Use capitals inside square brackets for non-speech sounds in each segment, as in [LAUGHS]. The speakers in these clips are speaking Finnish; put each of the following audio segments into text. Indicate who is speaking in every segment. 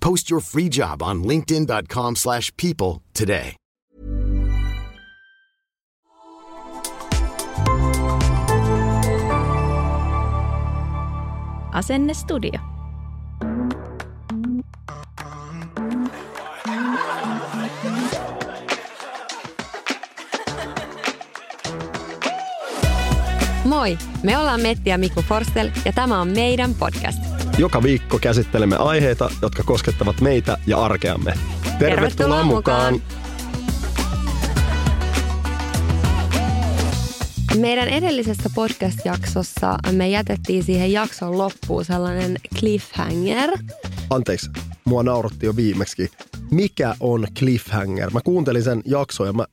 Speaker 1: Post your free job on linkedin.com/people slash people today.
Speaker 2: Asennestudio. Moi, me ollaan Metti ja Mikko Forstel ja tämä on meidän podcast.
Speaker 3: Joka viikko käsittelemme aiheita, jotka koskettavat meitä ja arkeamme. Tervetuloa,
Speaker 2: Tervetuloa
Speaker 3: mukaan!
Speaker 2: Meidän edellisessä podcast-jaksossa me jätettiin siihen jakson loppuun sellainen cliffhanger.
Speaker 3: Anteeksi, mua nauratti jo viimeksi. Mikä on cliffhanger? Mä kuuntelin sen jakson ja mä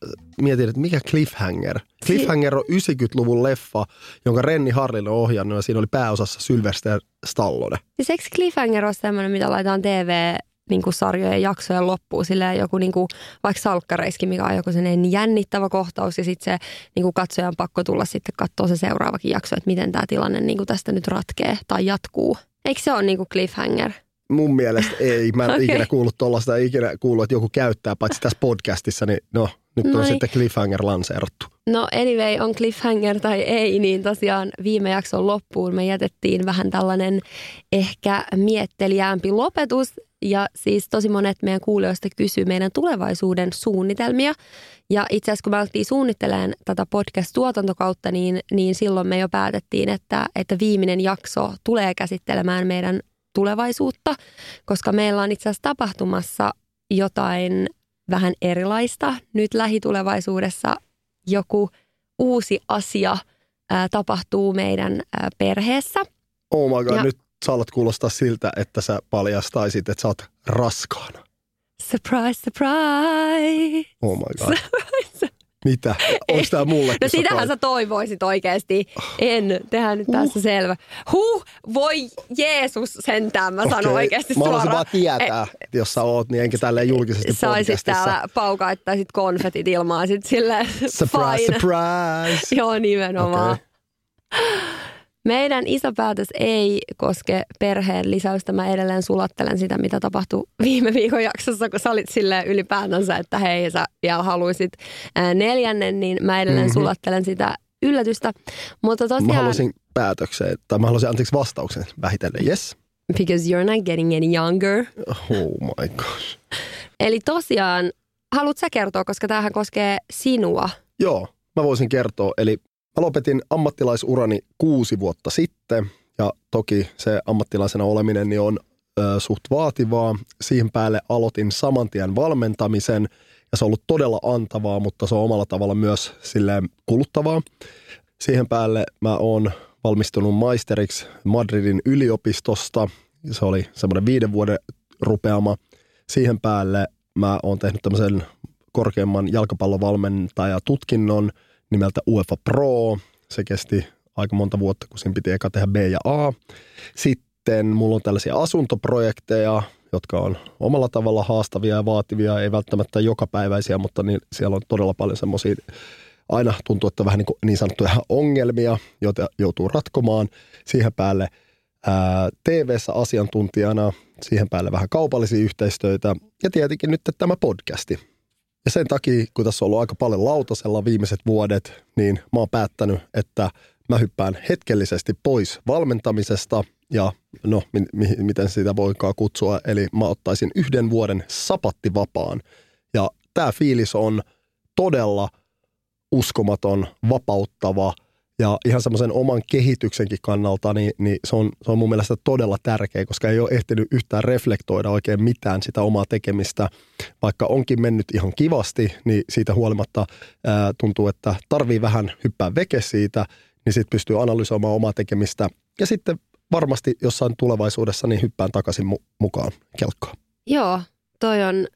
Speaker 3: mietin, että mikä cliffhanger? Cliffhanger on 90-luvun leffa, jonka Renni Harlin on ohjannut ja siinä oli pääosassa Sylvester Stallone.
Speaker 2: Siis eikö cliffhanger ole sellainen, mitä laitetaan TV niin kuin sarjojen jaksojen loppuun, silleen joku niin kuin, vaikka salkkareiski, mikä on joku sellainen jännittävä kohtaus ja sitten se niin kuin katsojan pakko tulla sitten katsoa se seuraavakin jakso, että miten tämä tilanne niin kuin tästä nyt ratkee tai jatkuu. Eikö se ole niin kuin cliffhanger?
Speaker 3: Mun mielestä ei. Mä en [LAUGHS]
Speaker 2: Okei.
Speaker 3: ikinä kuullut tuollaista, ikinä kuullut, että joku käyttää, paitsi tässä podcastissa, niin no, nyt on
Speaker 2: No ei.
Speaker 3: sitten cliffhanger lanseerattu.
Speaker 2: No anyway, on cliffhanger tai ei, niin tosiaan viime jakson loppuun me jätettiin vähän tällainen ehkä mietteliäämpi lopetus. Ja siis tosi monet meidän kuulijoista kysyy meidän tulevaisuuden suunnitelmia. Ja itse asiassa kun me alettiin suunnittelemaan tätä podcast-tuotantokautta, niin, niin silloin me jo päätettiin, että, että viimeinen jakso tulee käsittelemään meidän tulevaisuutta, koska meillä on itse asiassa tapahtumassa jotain vähän erilaista nyt lähitulevaisuudessa joku uusi asia ää, tapahtuu meidän ää, perheessä.
Speaker 3: Oh my god,
Speaker 2: Ja-
Speaker 3: nyt sä alat kuulostaa siltä, että sä paljastaisit, että sä oot raskaana.
Speaker 2: Surprise, surprise!
Speaker 3: Oh my god. [LAUGHS] Mitä? Onko tää mulle? [LAUGHS]
Speaker 2: No sitähän sä toivoisit oikeasti. En, tehdään nyt tässä selvä. Huh, voi Jeesus sentään, mä sanon oikeasti
Speaker 3: Mä
Speaker 2: suoraan.
Speaker 3: vaan tietää, että jos sä oot, niin enkä tälleen julkisesti
Speaker 2: Saisit
Speaker 3: podcastissa.
Speaker 2: täällä paukaittaisit konfetit ilmaan sit silleen
Speaker 3: Surprise,
Speaker 2: fine.
Speaker 3: surprise. [LAUGHS]
Speaker 2: Joo, nimenomaan.
Speaker 3: Okei.
Speaker 2: Meidän iso päätös ei koske perheen lisäystä. Mä edelleen sulattelen sitä, mitä tapahtui [LAUGHS] viime viikon jaksossa, kun sä olit silleen ylipäätänsä, että hei, sä vielä haluaisit ää, neljännen, niin mä edelleen
Speaker 3: Mhm.
Speaker 2: mm-hmm. sulattelen sitä yllätystä. Mutta tosiaan,
Speaker 3: Mä haluaisin päätökseen, tai mä haluaisin anteeksi vastauksen vähitellen. Yes.
Speaker 2: because you're not getting any younger.
Speaker 3: Oh my gosh.
Speaker 2: Eli tosiaan, haluat sä kertoa, koska tämähän koskee sinua.
Speaker 3: Joo, mä voisin kertoa. Eli mä lopetin ammattilaisurani kuusi vuotta sitten. Ja toki se ammattilaisena oleminen niin on ö, suht vaativaa. Siihen päälle aloitin saman tien valmentamisen. Ja se on ollut todella antavaa, mutta se on omalla tavalla myös silleen kuluttavaa. Siihen päälle mä oon valmistunut maisteriksi Madridin yliopistosta. Se oli semmoinen viiden vuoden rupeama. Siihen päälle mä oon tehnyt tämmöisen korkeimman jalkapallovalmentajatutkinnon nimeltä UEFA Pro. Se kesti aika monta vuotta, kun siinä piti eka tehdä B ja A. Sitten mulla on tällaisia asuntoprojekteja, jotka on omalla tavalla haastavia ja vaativia, ei välttämättä jokapäiväisiä, mutta niin, siellä on todella paljon semmoisia, aina tuntuu, että vähän niin, kuin niin sanottuja ongelmia, joita joutuu ratkomaan. Siihen päälle ää, TV-ssä asiantuntijana, siihen päälle vähän kaupallisia yhteistyötä ja tietenkin nyt tämä podcasti. Ja sen takia, kun tässä on ollut aika paljon lautasella viimeiset vuodet, niin mä oon päättänyt, että mä hyppään hetkellisesti pois valmentamisesta ja no, mi- mi- miten sitä voikaan kutsua. Eli mä ottaisin yhden vuoden sapattivapaan. Ja tämä fiilis on todella uskomaton, vapauttava ja ihan semmoisen oman kehityksenkin kannalta, niin, niin se, on, se on mun mielestä todella tärkeä, koska ei ole ehtinyt yhtään reflektoida oikein mitään sitä omaa tekemistä. Vaikka onkin mennyt ihan kivasti, niin siitä huolimatta ää, tuntuu, että tarvii vähän hyppää veke siitä, niin sitten pystyy analysoimaan omaa tekemistä. Ja sitten varmasti jossain tulevaisuudessa niin hyppään takaisin mu- mukaan kelkkaan.
Speaker 2: Joo, toi on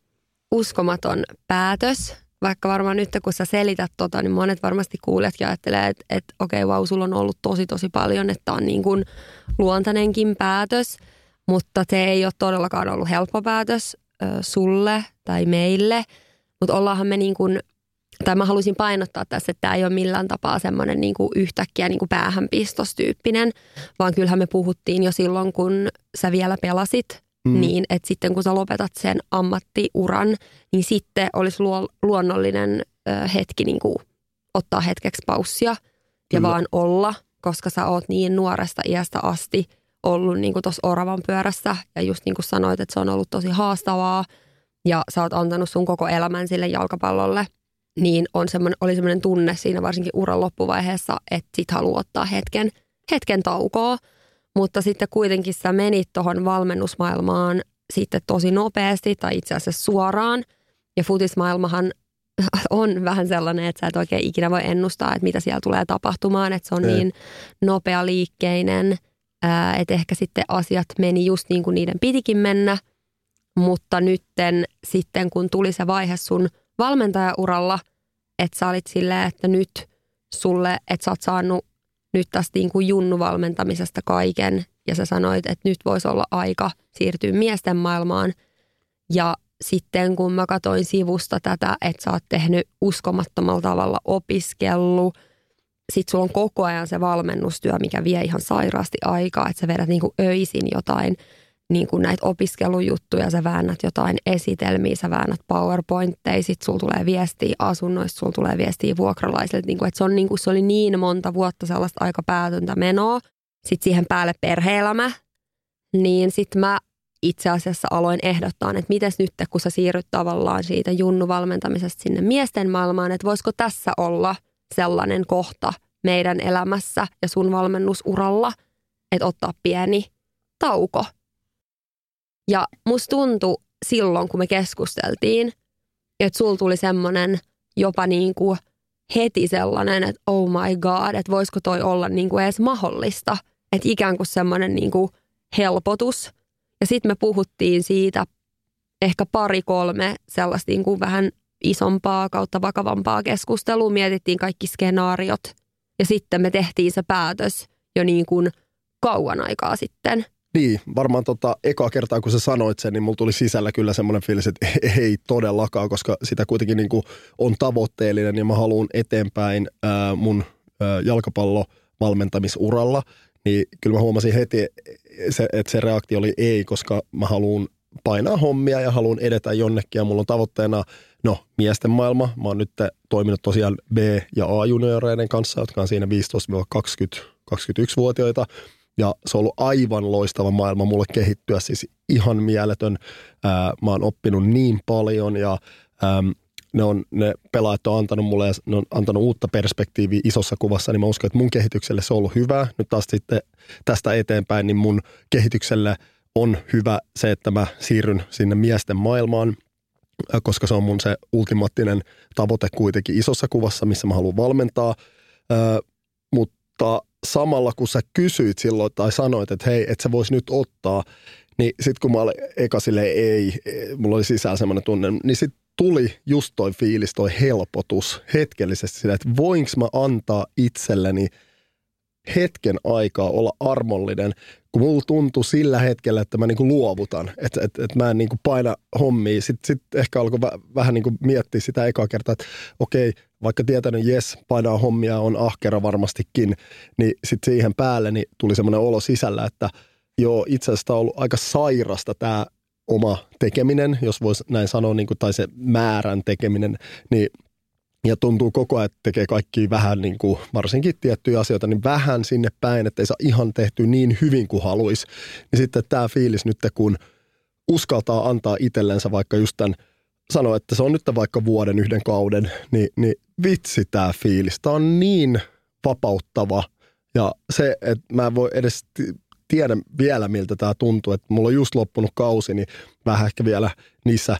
Speaker 2: uskomaton päätös. Vaikka varmaan nyt kun sä selität tota, niin monet varmasti kuulijatkin ajattelee, että, että okei, okay, vau, sulla on ollut tosi tosi paljon, että on niin kuin luontainenkin päätös. Mutta se ei ole todellakaan ollut helppo päätös ö, sulle tai meille. Mutta ollaanhan me niin kuin, tai mä haluaisin painottaa tässä, että tämä ei ole millään tapaa semmoinen niin kuin yhtäkkiä niin kuin päähänpistostyyppinen, vaan kyllähän me puhuttiin jo silloin, kun sä vielä pelasit mm. niin että sitten kun sä lopetat sen ammattiuran, niin sitten olisi luo, luonnollinen ö, hetki niin kuin ottaa hetkeksi paussia ja mm. vaan olla, koska sä oot niin nuoresta iästä asti ollut niin tuossa oravan pyörässä ja just niin kuin sanoit, että se on ollut tosi haastavaa ja sä oot antanut sun koko elämän sille jalkapallolle, niin on semmoinen, oli semmoinen tunne siinä varsinkin uran loppuvaiheessa, että sit haluaa ottaa hetken, hetken taukoa – mutta sitten kuitenkin sä menit tuohon valmennusmaailmaan sitten tosi nopeasti tai itse asiassa suoraan. Ja futismaailmahan [LAUGHS] on vähän sellainen, että sä et oikein ikinä voi ennustaa, että mitä siellä tulee tapahtumaan. Että se on Ei. niin nopea liikkeinen, että ehkä sitten asiat meni just niin kuin niiden pitikin mennä. Mutta nytten sitten kun tuli se vaihe sun valmentajauralla, että sä olit silleen, että nyt sulle, että sä oot saanut nyt tästä niin kuin junnuvalmentamisesta kaiken ja sä sanoit, että nyt voisi olla aika siirtyä miesten maailmaan. Ja sitten kun mä katsoin sivusta tätä, että sä oot tehnyt uskomattomalla tavalla opiskellut, sit sulla on koko ajan se valmennustyö, mikä vie ihan sairaasti aikaa, että sä vedät niin kuin öisin jotain – niin kuin näitä opiskelujuttuja, sä väännät jotain esitelmiä, sä väännät PowerPointteja, sit sulla tulee viestiä asunnoista, sulla tulee viestiä vuokralaisille, niin kuin, että se, on niin kuin, se oli niin monta vuotta sellaista aika päätöntä menoa. Sitten siihen päälle perheelämä, niin sitten mä itse asiassa aloin ehdottaa, että miten nyt kun sä siirryt tavallaan siitä junnuvalmentamisesta sinne miesten maailmaan, että voisiko tässä olla sellainen kohta meidän elämässä ja sun valmennusuralla, että ottaa pieni tauko – ja musta tuntui silloin, kun me keskusteltiin, että sul tuli semmoinen jopa niin kuin heti sellainen, että oh my god, että voisiko toi olla niin kuin edes mahdollista. Että ikään kuin semmoinen niin kuin helpotus. Ja sitten me puhuttiin siitä ehkä pari-kolme sellaista niin kuin vähän isompaa kautta vakavampaa keskustelua. Mietittiin kaikki skenaariot ja sitten me tehtiin se päätös jo niin kuin kauan aikaa sitten –
Speaker 3: niin, varmaan tota, eka kertaa kun sä sanoit sen, niin mulla tuli sisällä kyllä semmoinen fiilis, että [LAUGHS] ei todellakaan, koska sitä kuitenkin niin kuin on tavoitteellinen ja mä haluan eteenpäin ää, mun jalkapallovalmentamisuralla, niin kyllä mä huomasin heti, että se reaktio oli ei, koska mä haluan painaa hommia ja haluan edetä jonnekin ja mulla on tavoitteena, no miesten maailma, mä oon nyt toiminut tosiaan B- ja A-junioreiden kanssa, jotka on siinä 15-21-vuotiaita, ja se on ollut aivan loistava maailma mulle kehittyä, siis ihan mieletön. Ää, mä oon oppinut niin paljon ja äm, ne, on, ne pelaajat on antanut mulle ne on antanut uutta perspektiiviä isossa kuvassa, niin mä uskon, että mun kehitykselle se on ollut hyvä. Nyt taas sitten tästä eteenpäin, niin mun kehitykselle on hyvä se, että mä siirryn sinne miesten maailmaan, koska se on mun se ultimaattinen tavoite kuitenkin isossa kuvassa, missä mä haluan valmentaa. Ää, mutta samalla kun sä kysyit silloin tai sanoit, että hei, että sä vois nyt ottaa, niin sitten kun mä olin eka sille ei, mulla oli sisään semmoinen tunne, niin sitten tuli just toi fiilis, toi helpotus hetkellisesti sille, että voinko mä antaa itselleni hetken aikaa olla armollinen, kun mulla tuntui sillä hetkellä, että mä niinku luovutan, että et, et mä en niinku paina hommia. Sitten sit ehkä alkoi vähän niinku miettiä sitä ekaa kertaa, että okei, vaikka tietänyt, jes, painaa hommia, on ahkera varmastikin, niin sitten siihen päälle niin tuli semmoinen olo sisällä, että joo, itse asiassa on ollut aika sairasta tämä oma tekeminen, jos voisi näin sanoa, niin kuin, tai se määrän tekeminen, niin ja tuntuu koko ajan, että tekee kaikki vähän, niin kuin, varsinkin tiettyjä asioita, niin vähän sinne päin, että ei saa ihan tehty niin hyvin kuin haluaisi. Niin sitten tämä fiilis nyt, kun uskaltaa antaa itsellensä vaikka just tämän sanoa, että se on nyt vaikka vuoden yhden kauden, niin, niin vitsi tämä fiilis. Tämä on niin vapauttava ja se, että mä en voi edes tiedä vielä, miltä tämä tuntuu. Että mulla on just loppunut kausi, niin vähän ehkä vielä niissä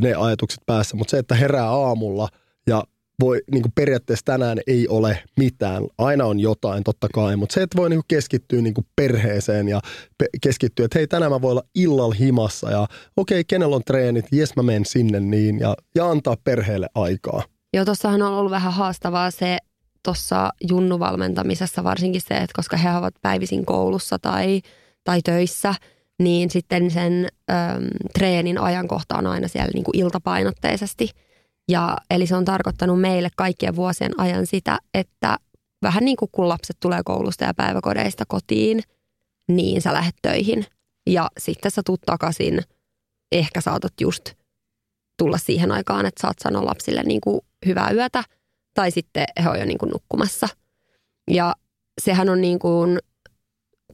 Speaker 3: ne ajatukset päässä. Mutta se, että herää aamulla ja voi, niin kuin periaatteessa tänään ei ole mitään. Aina on jotain, totta kai, mutta se, että voi niin kuin keskittyä niin kuin perheeseen ja pe- keskittyä, että hei, tänään mä voi olla illalla himassa ja okei, okay, kenellä on treenit, jes mä menen sinne niin ja, ja antaa perheelle aikaa.
Speaker 2: Joo, tuossahan on ollut vähän haastavaa se tuossa junnuvalmentamisessa varsinkin se, että koska he ovat päivisin koulussa tai, tai töissä, niin sitten sen äm, treenin ajankohta on aina siellä niin kuin iltapainotteisesti – ja, eli se on tarkoittanut meille kaikkien vuosien ajan sitä, että vähän niin kuin kun lapset tulee koulusta ja päiväkodeista kotiin, niin sä lähdet töihin. Ja sitten sä tuut takaisin, ehkä saatat just tulla siihen aikaan, että saat sanoa lapsille niin kuin hyvää yötä, tai sitten he on jo niin kuin nukkumassa. Ja sehän on niin kuin,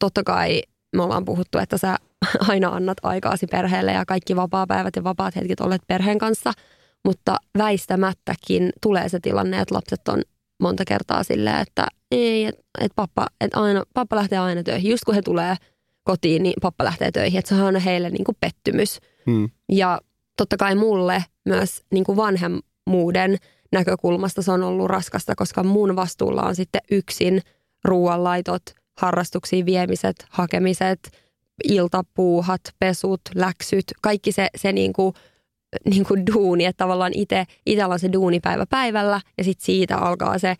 Speaker 2: totta kai me ollaan puhuttu, että sä [LAUGHS] aina annat aikaasi perheelle ja kaikki vapaa-päivät ja vapaat hetket olet perheen kanssa – mutta väistämättäkin tulee se tilanne, että lapset on monta kertaa silleen, että ei, että et pappa, et aina, pappa lähtee aina töihin. Just kun he tulee kotiin, niin pappa lähtee töihin. Että se on heille niin kuin pettymys. Hmm. Ja totta kai mulle myös niin kuin vanhemmuuden näkökulmasta se on ollut raskasta, koska mun vastuulla on sitten yksin ruoanlaitot, harrastuksiin viemiset, hakemiset, iltapuuhat, pesut, läksyt, kaikki se, se niin kuin – niin kuin duuni, että tavallaan itse, itsellä on se duunipäivä päivällä ja sitten siitä alkaa se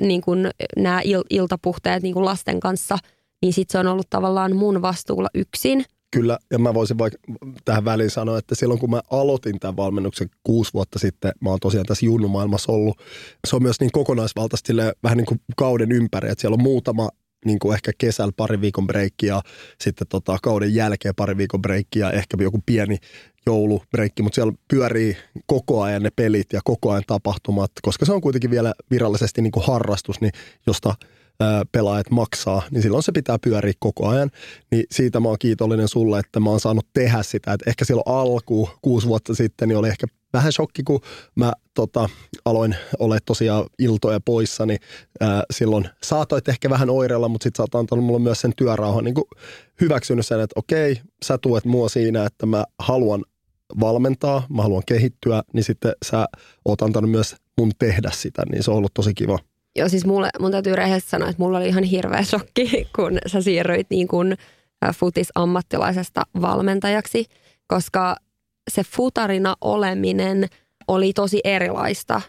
Speaker 2: niin kuin nämä il, iltapuhteet niin kuin lasten kanssa, niin sitten se on ollut tavallaan mun vastuulla yksin.
Speaker 3: Kyllä, ja mä voisin vaikka tähän väliin sanoa, että silloin kun mä aloitin tämän valmennuksen kuusi vuotta sitten, mä oon tosiaan tässä junnumaailmassa ollut, se on myös niin kokonaisvaltaisesti vähän niin kuin kauden ympäri, että siellä on muutama niin kuin ehkä kesällä pari viikon breikki ja sitten tota, kauden jälkeen pari viikon breikki ja ehkä joku pieni joulubreikki, mutta siellä pyörii koko ajan ne pelit ja koko ajan tapahtumat, koska se on kuitenkin vielä virallisesti niin kuin harrastus, niin josta pelaajat maksaa, niin silloin se pitää pyöriä koko ajan. Niin siitä mä oon kiitollinen sulle, että mä oon saanut tehdä sitä. Et ehkä silloin alku, kuusi vuotta sitten, niin oli ehkä vähän shokki, kun mä tota, aloin olla tosiaan iltoja poissa, niin ää, silloin saatoit ehkä vähän oireilla, mutta sitten sä oot antanut mulle myös sen työrauhan niin hyväksynyt sen, että okei, sä tuet mua siinä, että mä haluan valmentaa, mä haluan kehittyä, niin sitten sä oot antanut myös mun tehdä sitä, niin se on ollut tosi kiva.
Speaker 2: Joo, siis mulle, mun täytyy rehellisesti sanoa, että mulla oli ihan hirveä shokki, kun sä siirryit niin kuin futis-ammattilaisesta valmentajaksi, koska se futarina oleminen oli tosi erilaista.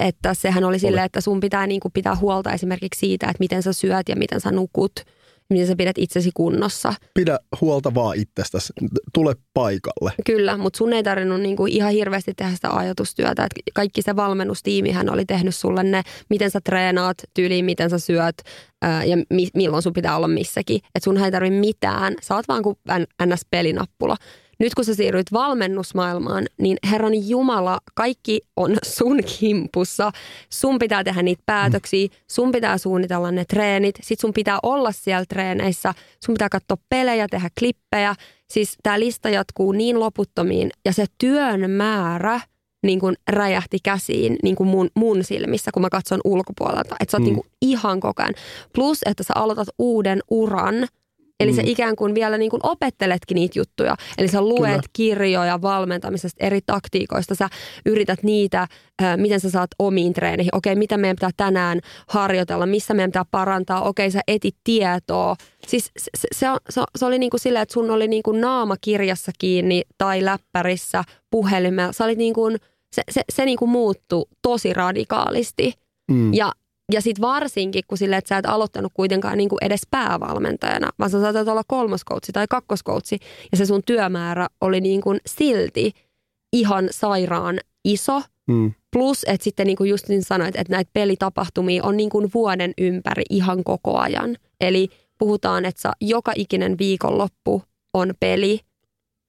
Speaker 2: Että sehän oli silleen, että sun pitää niin kuin pitää huolta esimerkiksi siitä, että miten sä syöt ja miten sä nukut – miten sä pidät itsesi kunnossa.
Speaker 3: Pidä huolta vaan itsestäsi, tule paikalle.
Speaker 2: Kyllä, mutta sun ei tarvinnut niinku ihan hirveästi tehdä sitä ajatustyötä. Et kaikki se valmennustiimihän oli tehnyt sulle ne, miten sä treenaat, tyyliin, miten sä syöt ää, ja mi- milloin sun pitää olla missäkin. Että sun ei tarvitse mitään, sä oot vaan kuin NS-pelinappula nyt kun sä siirryit valmennusmaailmaan, niin Herran Jumala, kaikki on [LAUGHS] sun kimpussa. Sun pitää tehdä niitä päätöksiä, sun pitää suunnitella ne treenit, sit sun pitää olla siellä treeneissä, sun pitää katsoa pelejä, tehdä klippejä. Siis tämä lista jatkuu niin loputtomiin ja se työn määrä niin kuin räjähti käsiin niin kuin mun, mun silmissä, kun mä katson ulkopuolelta. Että sä oot mm. niin kuin ihan koko ajan. Plus, että sä aloitat uuden uran – Eli mm. sä ikään kuin vielä niin kuin opetteletkin niitä juttuja. Eli sä luet Kyllä. kirjoja valmentamisesta eri taktiikoista. Sä yrität niitä, äh, miten sä saat omiin treeneihin. Okei, mitä meidän pitää tänään harjoitella, missä meidän pitää parantaa. Okei, sä etit tietoa. Siis se, se, se, se oli niin kuin silleen, että sun oli niin kuin naama kirjassa kiinni tai läppärissä, puhelimella. Sä olit niin kuin, se, se, se niin kuin muuttui tosi radikaalisti. Mm. Ja ja sitten varsinkin, kun sille, että sä et aloittanut kuitenkaan niin kuin edes päävalmentajana, vaan sä saatat olla kolmoskoutsi tai kakkoskoutsi, ja se sun työmäärä oli niin kuin silti ihan sairaan iso. Mm. Plus, että sitten niin kuin just niin sanoit, että näitä pelitapahtumia on niin kuin vuoden ympäri ihan koko ajan. Eli puhutaan, että joka ikinen viikonloppu on peli,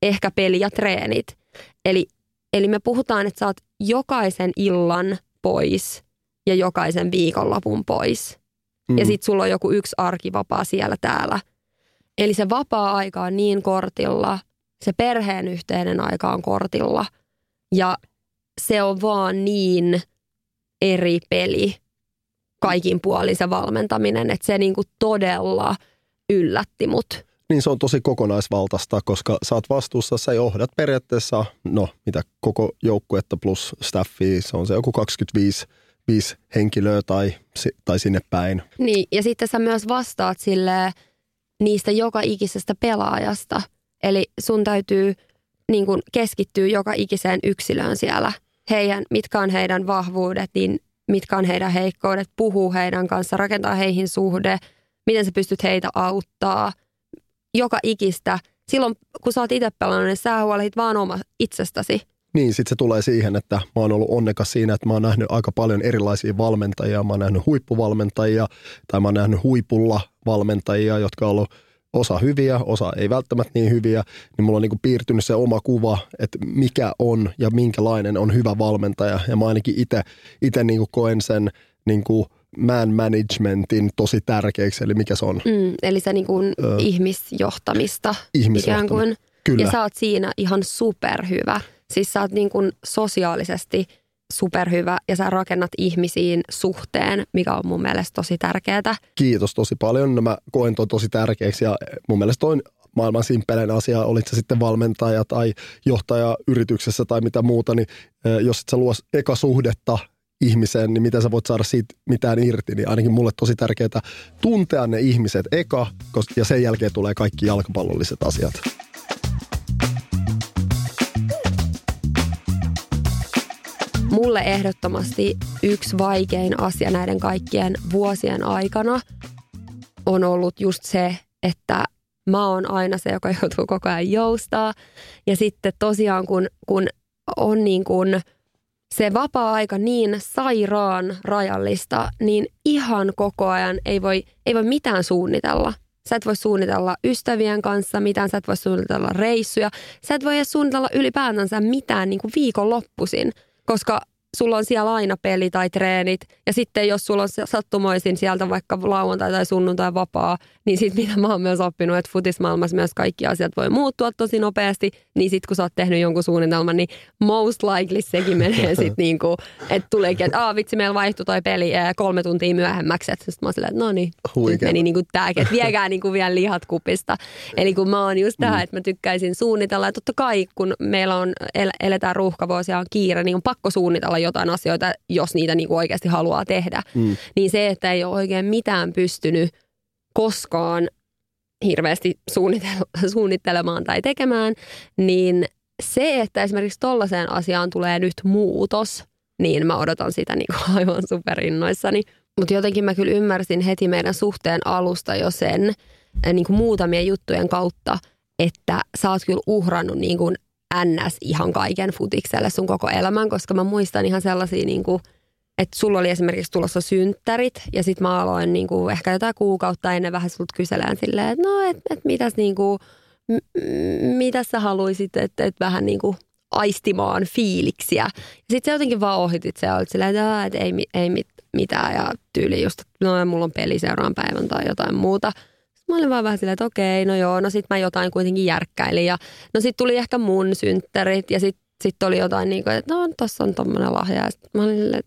Speaker 2: ehkä peli ja treenit. Eli, eli me puhutaan, että sä oot jokaisen illan pois – ja jokaisen viikonlopun pois. Mm. Ja sitten sulla on joku yksi arkivapaa siellä täällä. Eli se vapaa-aika on niin kortilla, se perheen yhteinen aika on kortilla. Ja se on vaan niin eri peli kaikin puolin se valmentaminen, että se niinku todella yllätti mut.
Speaker 3: Niin se on tosi kokonaisvaltaista, koska sä oot vastuussa, sä johdat periaatteessa, no mitä koko joukkuetta plus staffi, se on se joku 25 viisi henkilöä tai, tai sinne päin.
Speaker 2: Niin, ja sitten sä myös vastaat sille niistä joka ikisestä pelaajasta. Eli sun täytyy niin kuin keskittyä joka ikiseen yksilöön siellä. Heidän, mitkä on heidän vahvuudet, niin mitkä on heidän heikkoudet, puhuu heidän kanssa, rakentaa heihin suhde, miten sä pystyt heitä auttaa. Joka ikistä. Silloin, kun sä oot itse pelannut, niin sä huolehdit vaan oma itsestäsi.
Speaker 3: Niin, sitten se tulee siihen, että mä oon ollut onnekas siinä, että mä oon nähnyt aika paljon erilaisia valmentajia. Mä oon nähnyt huippuvalmentajia tai mä oon nähnyt huipulla valmentajia, jotka on ollut osa hyviä, osa ei välttämättä niin hyviä, niin mulla on niin piirtynyt se oma kuva, että mikä on ja minkälainen on hyvä valmentaja. Ja mä ainakin itse niin koen sen niin kuin man managementin tosi tärkeäksi, eli mikä se on?
Speaker 2: Mm, eli se niin kuin ihmisjohtamista.
Speaker 3: Ihmisjohtamista. Ikään kuin. Kyllä.
Speaker 2: Ja sä oot siinä ihan superhyvä. Siis sä oot niin kuin sosiaalisesti superhyvä ja sä rakennat ihmisiin suhteen, mikä on mun mielestä tosi tärkeää.
Speaker 3: Kiitos tosi paljon. No mä koen ton tosi tärkeäksi ja mun mielestä toi maailman simpelein asia, olit se sitten valmentaja tai johtaja yrityksessä tai mitä muuta, niin jos et sä luo eka suhdetta ihmiseen, niin miten sä voit saada siitä mitään irti, niin ainakin mulle tosi tärkeää tuntea ne ihmiset eka, ja sen jälkeen tulee kaikki jalkapallolliset asiat.
Speaker 2: Mulle ehdottomasti yksi vaikein asia näiden kaikkien vuosien aikana on ollut just se, että mä oon aina se, joka joutuu koko ajan joustaa. Ja sitten tosiaan, kun, kun on niin kuin se vapaa-aika niin sairaan rajallista, niin ihan koko ajan ei voi, ei voi mitään suunnitella. Sä et voi suunnitella ystävien kanssa mitään, sä et voi suunnitella reissuja. Sä et voi edes suunnitella ylipäätänsä mitään niin kuin viikonloppuisin koska sulla on siellä aina peli tai treenit. Ja sitten jos sulla on sattumoisin sieltä vaikka lauantai tai sunnuntai vapaa, niin sitten mitä mä oon myös oppinut, että futismaailmassa myös kaikki asiat voi muuttua tosi nopeasti. Niin sitten kun sä oot tehnyt jonkun suunnitelman, niin most likely sekin menee [LAUGHS] sitten niin kuin, että tuleekin, että Aa, vitsi meillä vaihtui toi peli kolme tuntia myöhemmäksi. Sitten mä oon silleen, että no niin, nyt meni niin kuin tääkin, että viekää niin kuin vielä lihat kupista. Eli kun mä oon just tähän, mm. että mä tykkäisin suunnitella. Ja totta kai kun meillä on, eletään ruuhkavuosia on kiire, niin on pakko suunnitella jotain asioita, jos niitä niin kuin oikeasti haluaa tehdä. Mm. Niin se, että ei ole oikein mitään pystynyt koskaan hirveästi [LAUGHS] suunnittelemaan tai tekemään, niin se, että esimerkiksi tollaiseen asiaan tulee nyt muutos, niin mä odotan sitä niin kuin [LAUGHS] aivan superinnoissani. Mutta jotenkin mä kyllä ymmärsin heti meidän suhteen alusta jo sen niin kuin muutamien juttujen kautta, että sä oot kyllä uhrannut niin kuin ns. ihan kaiken futikselle sun koko elämän, koska mä muistan ihan sellaisia, niin kuin, että sulla oli esimerkiksi tulossa synttärit ja sit mä aloin niin kuin, ehkä jotain kuukautta ennen vähän sut kyselään silleen, että no, että et mitäs niin kuin, m- mitä sä haluaisit, että et vähän niin kuin aistimaan fiiliksiä. Ja sitten se jotenkin vaan ohitit se, olit silleen, että, että ei, ei mit, mitään ja tyyli just, no mulla on peli seuraavan päivän tai jotain muuta – Mä olin vaan vähän silleen, että okei, no joo, no sit mä jotain kuitenkin järkkäilin. Ja no sit tuli ehkä mun synttärit ja sit, sit oli jotain niin kuin, että no tossa on tommonen lahja. Ja sit mä olin silleen,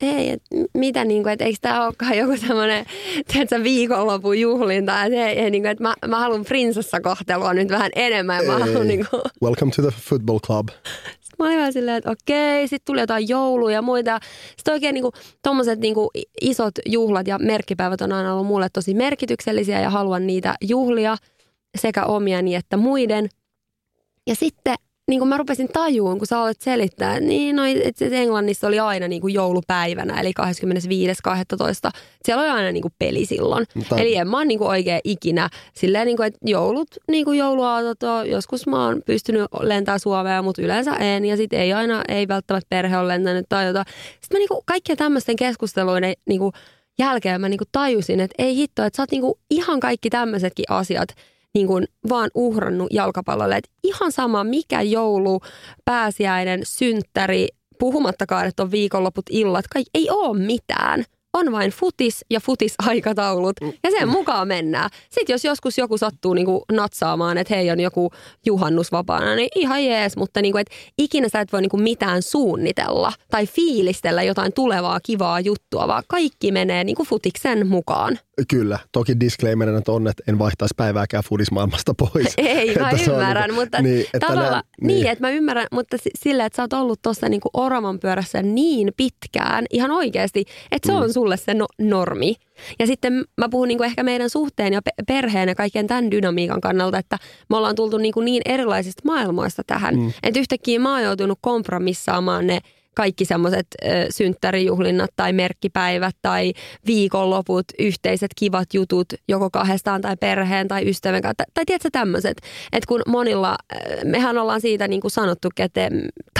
Speaker 2: ei, et, mitä niin kuin, että eikö tämä olekaan joku semmoinen, tiedätkö, viikonlopun juhlinta, että, ei, ei, niin kuin, että mä, mä haluan prinsessakahtelua nyt vähän enemmän. Mä haluan, niin kuin...
Speaker 3: Welcome to the football club. [LAUGHS]
Speaker 2: Mä olin vähän silleen, että okei, sitten tuli jotain jouluja ja muita. Sitten oikein niinku, tommoset niinku isot juhlat ja merkkipäivät on aina ollut mulle tosi merkityksellisiä ja haluan niitä juhlia sekä omiani että muiden. Ja sitten niin kuin mä rupesin tajuun, kun sä olet selittää, niin no, että Englannissa oli aina niin kuin joulupäivänä, eli 25.12. Siellä oli aina niin kuin peli silloin. Mutta... Eli en mä ole niin kuin oikein ikinä silleen, niin kuin, että joulut, niin kuin jouluaatot, joskus mä oon pystynyt lentämään Suomeen, mutta yleensä en. Ja sitten ei aina, ei välttämättä perhe ole lentänyt tai jotain. Sitten mä niin kuin kaikkien tämmöisten keskusteluiden niin kuin jälkeen mä niin kuin tajusin, että ei hitto, että sä oot niin kuin ihan kaikki tämmöisetkin asiat – niin kuin vaan uhrannut jalkapallolle. Et ihan sama mikä joulu, pääsiäinen, synttäri, puhumattakaan, että on viikonloput illat, kai ei ole mitään. On vain futis ja futisaikataulut ja sen mukaan mennään. Sitten jos joskus joku sattuu niinku natsaamaan, että hei on joku juhannus vapaana, niin ihan jees, mutta niinku, et ikinä sä et voi niinku mitään suunnitella tai fiilistellä jotain tulevaa kivaa juttua, vaan kaikki menee niinku futiksen mukaan.
Speaker 3: Kyllä, toki disclaimerina on, että en vaihtaisi päivääkään fudismaailmasta pois. [LAUGHS]
Speaker 2: Ei, mä
Speaker 3: on
Speaker 2: ymmärrän,
Speaker 3: niinku-
Speaker 2: mutta
Speaker 3: niin, että
Speaker 2: tavallaan,
Speaker 3: nää-
Speaker 2: niin. että mä ymmärrän, mutta si- sillä, että sä oot ollut tuossa niinku oravan pyörässä niin pitkään, ihan oikeasti, että se
Speaker 3: Mm.
Speaker 2: Sulle se no- normi. Ja sitten mä puhun niinku ehkä meidän suhteen ja pe- perheen ja kaiken tämän dynamiikan kannalta, että me ollaan tultu niinku niin erilaisista maailmoista tähän. Mm. Että yhtäkkiä mä oon joutunut kompromissaamaan ne kaikki semmoiset synttärijuhlinnat tai merkkipäivät tai viikonloput, yhteiset kivat jutut, joko kahdestaan tai perheen tai ystävän kanssa. Tai, tai tiedätkö tämmöiset, että kun monilla, mehän ollaan siitä niin kuin sanottukin, että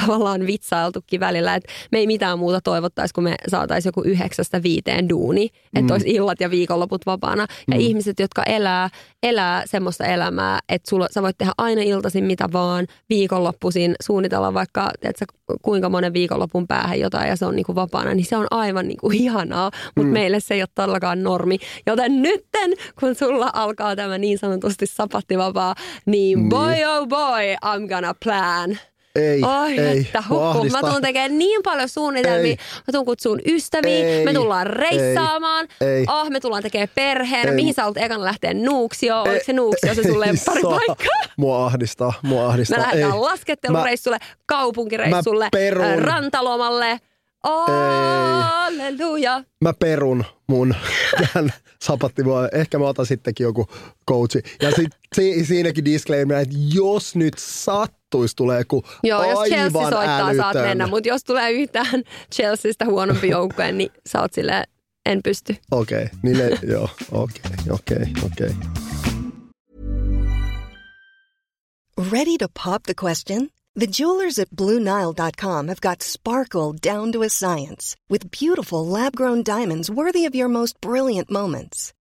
Speaker 2: tavallaan vitsailtukin välillä, että me ei mitään muuta toivottaisi, kun me saataisiin joku yhdeksästä viiteen duuni, että mm. olisi illat ja viikonloput vapaana. Ja
Speaker 3: Mm.
Speaker 2: ihmiset, jotka elää, elää semmoista elämää, että sulla, sä voit tehdä aina iltaisin mitä vaan, viikonloppuisin suunnitella vaikka, tiedätkö, kuinka monen viikonlopun päähän jotain ja se on niinku vapaana, niin se on aivan niinku [LAUGHS] ihanaa, mutta mm. meille se ei ole todellakaan normi. Joten nytten, kun sulla alkaa tämä niin sanotusti sapattivapaa, niin
Speaker 3: Niin.
Speaker 2: boy oh boy, I'm gonna plan.
Speaker 3: Ei,
Speaker 2: Oi,
Speaker 3: ei,
Speaker 2: että huhhuh. Mä tuun tekemään niin paljon suunnitelmia.
Speaker 3: Ei.
Speaker 2: Mä tuun kutsuun ystäviä.
Speaker 3: Ei.
Speaker 2: Me tullaan reissaamaan.
Speaker 3: Ei.
Speaker 2: Oh, me tullaan tekemään perheenä.
Speaker 3: Ei.
Speaker 2: Mihin sä haluat ekana lähteä nuuksioon? Oliko se nuuksio se sun
Speaker 3: Ei
Speaker 2: lemppari
Speaker 3: saa.
Speaker 2: paikka?
Speaker 3: Mua ahdistaa, mua
Speaker 2: Me
Speaker 3: ahdistaa.
Speaker 2: lähdetään
Speaker 3: ei.
Speaker 2: laskettelureissulle, kaupunkireissulle,
Speaker 3: Mä perun.
Speaker 2: äh, rantalomalle. Halleluja.
Speaker 3: Mä perun mun [LAUGHS] tämän sapattivuoden. Ehkä mä otan sittenkin joku coachi. Ja sit si, siinäkin disclaimer, että jos nyt sattuisi tulee joku
Speaker 2: Joo, jos
Speaker 3: aivan
Speaker 2: Chelsea soittaa,
Speaker 3: älytön.
Speaker 2: saat mennä. Mutta jos tulee yhtään Chelseastä huonompi joukkue, niin sä oot silleen, en pysty.
Speaker 3: Okei, okay, niin ne, [LAUGHS] joo, okei, okei, okei.
Speaker 4: Ready to pop the question? The jewelers at BlueNile.com have got sparkle down to a science with beautiful lab grown diamonds worthy of your most brilliant moments.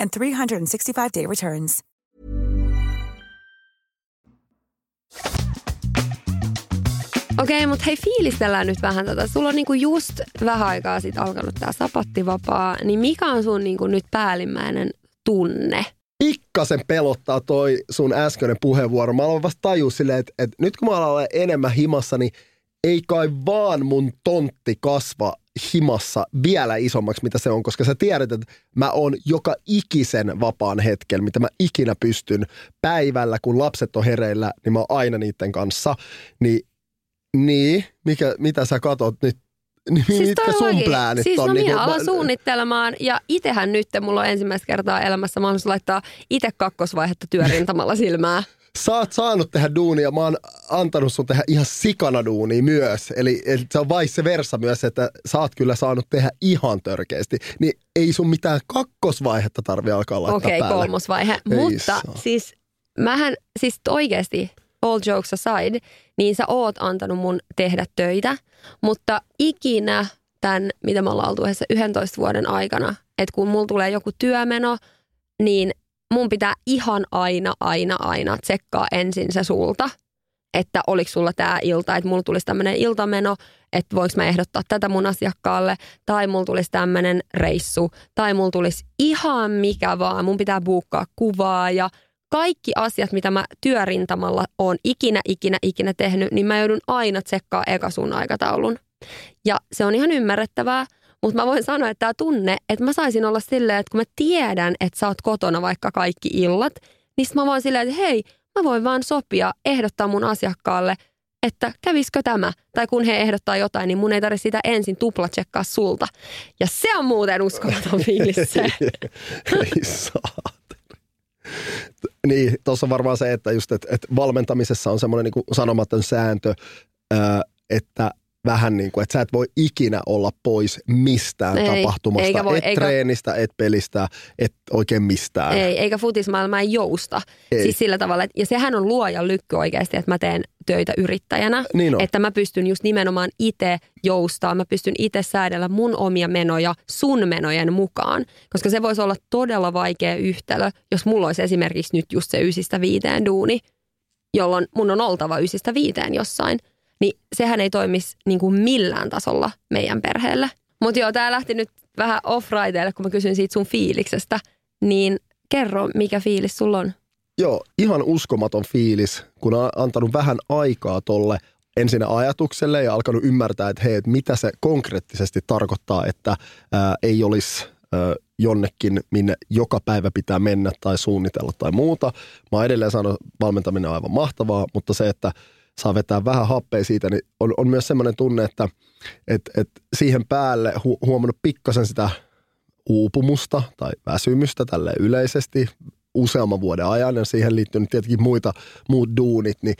Speaker 5: and 365-day returns.
Speaker 2: Okei, mutta hei fiilistellään nyt vähän tätä. Sulla on niinku just vähän aikaa sitten alkanut tämä sapattivapaa, niin mikä on sun niinku nyt päällimmäinen tunne?
Speaker 3: Pikkasen pelottaa toi sun äskeinen puheenvuoro. Mä aloin vasta tajua silleen, että, että nyt kun mä alan olla enemmän himassa, niin ei kai vaan mun tontti kasva himassa vielä isommaksi, mitä se on, koska sä tiedät, että mä oon joka ikisen vapaan hetken, mitä mä ikinä pystyn päivällä, kun lapset on hereillä, niin mä oon aina niiden kanssa. Niin, niin mikä, mitä sä katot nyt? Niin mitkä sun
Speaker 2: todellakin.
Speaker 3: pläänit
Speaker 2: siis
Speaker 3: on?
Speaker 2: no
Speaker 3: Niin
Speaker 2: minä alan
Speaker 3: mä-
Speaker 2: suunnittelemaan ja itehän nyt mulla on ensimmäistä kertaa elämässä mahdollisuus laittaa itse kakkosvaihetta työrintamalla silmää.
Speaker 3: Sä oot saanut tehdä duunia, mä oon antanut sun tehdä ihan sikana duunia myös. Eli, eli se on vice versa myös, että sä oot kyllä saanut tehdä ihan törkeästi. Niin ei sun mitään kakkosvaihetta tarvi alkaa laittaa
Speaker 2: Okei, okay,
Speaker 3: päälle.
Speaker 2: kolmosvaihe.
Speaker 3: Ei
Speaker 2: Mutta
Speaker 3: saa.
Speaker 2: siis mähän, siis oikeasti, all jokes aside, niin sä oot antanut mun tehdä töitä, mutta ikinä tämän, mitä me ollaan oltu yhdessä 11 vuoden aikana, että kun mulla tulee joku työmeno, niin mun pitää ihan aina, aina, aina tsekkaa ensin se sulta. että oliko sulla tämä ilta, että mulla tulisi tämmöinen iltameno, että voiko mä ehdottaa tätä mun asiakkaalle, tai mulla tulisi tämmöinen reissu, tai mulla tulisi ihan mikä vaan, mun pitää buukkaa kuvaa ja kaikki asiat, mitä mä työrintamalla on ikinä, ikinä, ikinä tehnyt, niin mä joudun aina tsekkaa eka sun aikataulun. Ja se on ihan ymmärrettävää, mutta mä voin sanoa, että tämä tunne, että mä saisin olla silleen, että kun mä tiedän, että sä oot kotona vaikka kaikki illat, niin mä voin silleen, että hei, mä voin vaan sopia, ehdottaa mun asiakkaalle, että kävisikö tämä. Tai kun he ehdottaa jotain, niin mun ei tarvitse sitä ensin tuplatsekkaa sulta. Ja se on muuten uskomaton [LAUGHS] fiilis se.
Speaker 3: ei saa. Niin, tuossa on varmaan se, että just, että, että valmentamisessa on semmoinen niin sanomaton sääntö, että vähän niin kuin, että sä et voi ikinä olla pois mistään ei, tapahtumasta. Eikä voi, et eikä, treenistä, et pelistä, et oikein mistään.
Speaker 2: Ei, eikä futismaailma ei jousta. Ei. Siis sillä tavalla, että, ja sehän on luoja lykky oikeasti, että mä teen töitä yrittäjänä. Niin on. Että mä pystyn just nimenomaan itse joustaa, mä pystyn itse säädellä mun omia menoja sun menojen mukaan. Koska se voisi olla todella vaikea yhtälö, jos mulla olisi esimerkiksi nyt just se ysistä viiteen duuni, jolloin mun on oltava ysistä viiteen jossain – niin sehän ei toimisi niin kuin millään tasolla meidän perheelle. Mutta joo, tämä lähti nyt vähän off kun mä kysyn siitä sun fiiliksestä. Niin kerro, mikä fiilis sulla on?
Speaker 3: Joo, ihan uskomaton fiilis, kun on antanut vähän aikaa tolle ensin ajatukselle ja alkanut ymmärtää, että hei, että mitä se konkreettisesti tarkoittaa, että ää, ei olisi ää, jonnekin, minne joka päivä pitää mennä tai suunnitella tai muuta. Mä edelleen sanonut, valmentaminen on aivan mahtavaa, mutta se, että saa vetää vähän happea siitä, niin on, on myös semmoinen tunne, että et, et siihen päälle hu, huomannut pikkasen sitä uupumusta tai väsymystä tälle yleisesti useamman vuoden ajan ja siihen liittynyt tietenkin muita, muut duunit, niin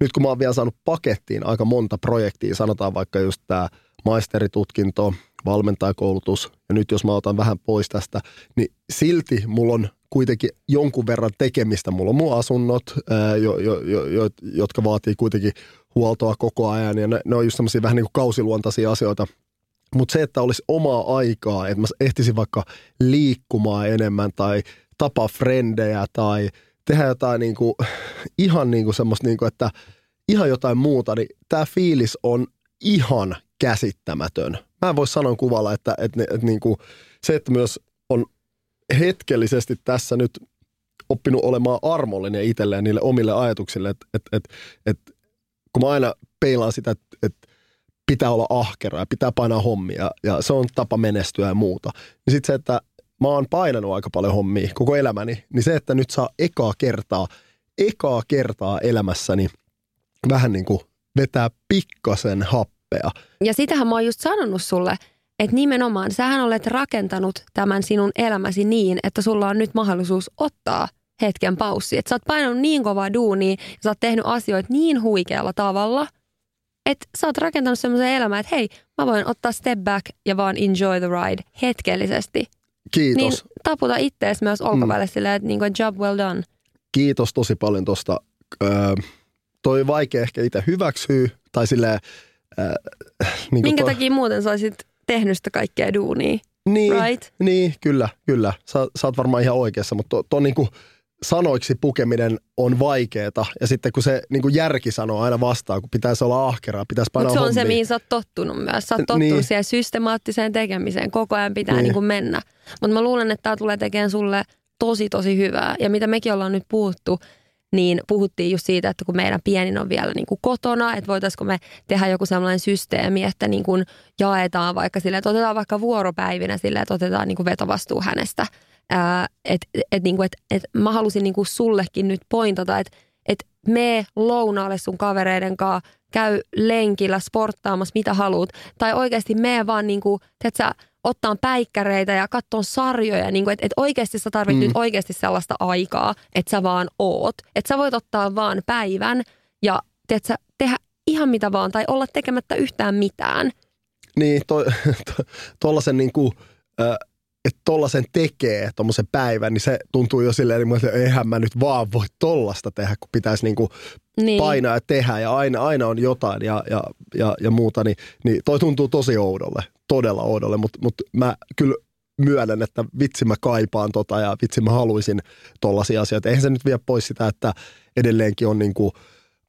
Speaker 3: nyt kun mä oon vielä saanut pakettiin aika monta projektia, sanotaan vaikka just tämä maisteritutkinto, valmentajakoulutus ja nyt jos mä otan vähän pois tästä, niin silti mulla on kuitenkin jonkun verran tekemistä. Mulla on mun asunnot, jo, jo, jo, jo, jotka vaatii kuitenkin huoltoa koko ajan ja ne, ne on just semmoisia vähän niin kuin kausiluontaisia asioita. Mutta se, että olisi omaa aikaa, että mä ehtisin vaikka liikkumaan enemmän tai tapaa frendejä tai tehdä jotain niin kuin, ihan niin kuin semmoista, niin kuin, että ihan jotain muuta, niin tämä fiilis on ihan käsittämätön. Mä en voi sanoa kuvalla, että, että, että, että niin kuin, se, että myös on hetkellisesti tässä nyt oppinut olemaan armollinen itselleen niille omille ajatuksille, että et, et, et, kun mä aina peilaan sitä, että et pitää olla ahkera ja pitää painaa hommia ja se on tapa menestyä ja muuta, niin sitten se, että mä oon painanut aika paljon hommia koko elämäni, niin se, että nyt saa ekaa kertaa, ekaa kertaa elämässäni vähän niin kuin vetää pikkasen happea.
Speaker 2: Ja sitähän mä oon just sanonut sulle, että nimenomaan sähän olet rakentanut tämän sinun elämäsi niin, että sulla on nyt mahdollisuus ottaa hetken paussi. Että sä oot painanut niin kovaa duunia ja sä oot tehnyt asioita niin huikealla tavalla, että sä oot rakentanut semmoisen elämän, että hei, mä voin ottaa step back ja vaan enjoy the ride hetkellisesti.
Speaker 3: Kiitos.
Speaker 2: Niin taputa ittees myös olkapäille mm. silleen, että niin kuin job well done.
Speaker 3: Kiitos tosi paljon tuosta. Öö, toi vaikea ehkä itse hyväksyä tai silleen... Öö,
Speaker 2: niin Minkä to... takia muuten saisit tehnyt sitä kaikkea duunia.
Speaker 3: Niin,
Speaker 2: right?
Speaker 3: niin kyllä, kyllä. Sä, sä oot varmaan ihan oikeassa, mutta tuo niinku sanoiksi pukeminen on vaikeeta. Ja sitten kun se niinku järki sanoo aina vastaan, kun pitäisi olla ahkeraa, pitäisi painaa
Speaker 2: Mutta se on
Speaker 3: hommia.
Speaker 2: se, mihin sä oot tottunut myös. Sä oot tottunut niin. siihen systemaattiseen tekemiseen. Koko ajan pitää niin. niinku mennä. Mutta mä luulen, että tämä tulee tekemään sulle tosi, tosi hyvää. Ja mitä mekin ollaan nyt puhuttu, niin puhuttiin just siitä, että kun meidän pienin on vielä niin kuin kotona, että voitaisiko me tehdä joku sellainen systeemi, että niin kuin jaetaan vaikka sille, että otetaan vaikka vuoropäivinä sille, että otetaan niin kuin vetovastuu hänestä. Että et, niin kuin, et, et mä halusin niin kuin sullekin nyt pointata, että et me lounaalle sun kavereiden kanssa, käy lenkillä, sporttaamassa, mitä haluat. Tai oikeasti me vaan niin kuin, sä, ottaa päikkäreitä ja katsoa sarjoja, niin että et oikeasti sä tarvit mm. nyt oikeasti sellaista aikaa, että sä vaan oot. Että sä voit ottaa vaan päivän ja sä, tehdä ihan mitä vaan tai olla tekemättä yhtään mitään.
Speaker 3: Niin, tuollaisen [LAUGHS] to, niin kuin, äh, että tollasen tekee tuommoisen päivän, niin se tuntuu jo silleen, että eihän mä nyt vaan voi tollasta tehdä, kun pitäisi niinku niin. painaa ja tehdä ja aina, aina on jotain ja, ja, ja, ja muuta, niin, niin toi tuntuu tosi oudolle, todella oudolle, mutta mut mä kyllä myönnän, että vitsi mä kaipaan tota ja vitsi mä haluaisin tollaisia asioita. Eihän se nyt vie pois sitä, että edelleenkin on niinku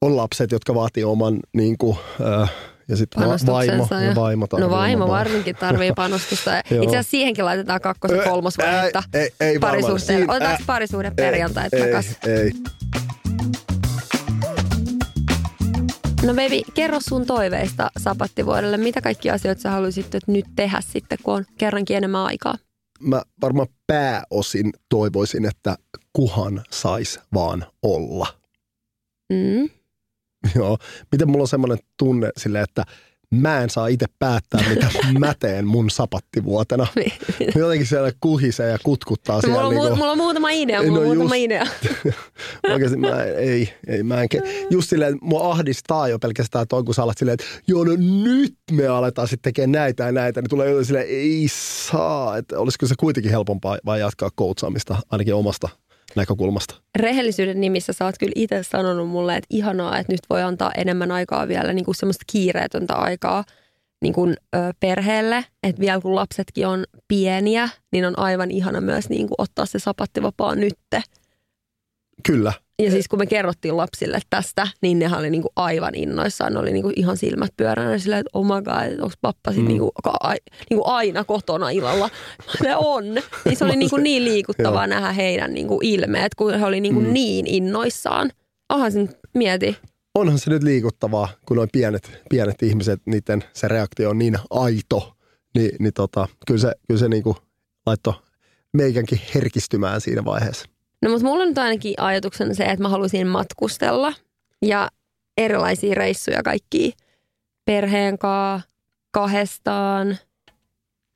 Speaker 3: on lapset, jotka vaatii oman niin kuin, äh, ja sitten va- vaimo,
Speaker 2: panostuksensa.
Speaker 3: ja vaimo
Speaker 2: No vaimo varsinkin tarvii panostusta. [LAUGHS] Itse asiassa siihenkin laitetaan kakkos- ja kolmosvaihetta
Speaker 3: ei, ei, ei
Speaker 2: parisuhteelle. Otetaanko parisuhde
Speaker 3: ei,
Speaker 2: perjantai
Speaker 3: ei,
Speaker 2: takas?
Speaker 3: Ei,
Speaker 2: No baby, kerro sun toiveista sapattivuodelle. Mitä kaikki asioita sä haluaisit nyt- nyt tehdä sitten, kun on kerrankin enemmän aikaa?
Speaker 3: Mä varmaan pääosin toivoisin, että kuhan sais vaan olla.
Speaker 2: Mm. [LAUGHS]
Speaker 3: Joo. Miten mulla on semmoinen tunne sille, että mä en saa itse päättää, mitä [LAUGHS] mä teen mun sapattivuotena. Jotenkin siellä kuhisee ja kutkuttaa siellä.
Speaker 2: mulla, on,
Speaker 3: niinku-
Speaker 2: mu- mulla on muutama idea, mulla on
Speaker 3: no
Speaker 2: muutama
Speaker 3: just.
Speaker 2: idea. [LAUGHS]
Speaker 3: Oikeasti mä en- ei, ei mä en, ke- just silleen, että mua ahdistaa jo pelkästään toi, kun sä alat silleen, että joo, no nyt me aletaan sitten tekemään näitä ja näitä, niin tulee jo silleen, ei saa, että olisiko se kuitenkin helpompaa vai jatkaa koutsaamista ainakin omasta näkökulmasta.
Speaker 2: Rehellisyyden nimissä sä oot kyllä itse sanonut mulle, että ihanaa, että nyt voi antaa enemmän aikaa vielä niin kuin semmoista kiireetöntä aikaa niin kuin, ö, perheelle. Että vielä kun lapsetkin on pieniä, niin on aivan ihana myös niin kuin ottaa se sapattivapaa nytte.
Speaker 3: Kyllä,
Speaker 2: Ja siis kun me kerrottiin lapsille tästä, niin nehän oli niinku aivan innoissaan. Ne oli niinku ihan silmät pyöränä silleen, että oh my god, onko pappa sit
Speaker 3: Mm.
Speaker 2: niinku, ka- niinku aina kotona illalla? [LAUGHS] Se on. Niin se oli niinku niin liikuttavaa nähdä heidän niinku ilmeet, kun he oli niinku
Speaker 3: Mm.
Speaker 2: niin innoissaan. Onhan se nyt, mieti.
Speaker 3: onhan se nyt liikuttavaa, kun noin pienet, pienet ihmiset, niiden se reaktio on niin aito, niin, niin tota, kyllä se, kyllä se niinku laittoi meikänkin herkistymään siinä vaiheessa.
Speaker 2: No mutta mulla on nyt ainakin ajatuksena se, että mä haluaisin matkustella ja erilaisia reissuja kaikki perheen kanssa, kahdestaan,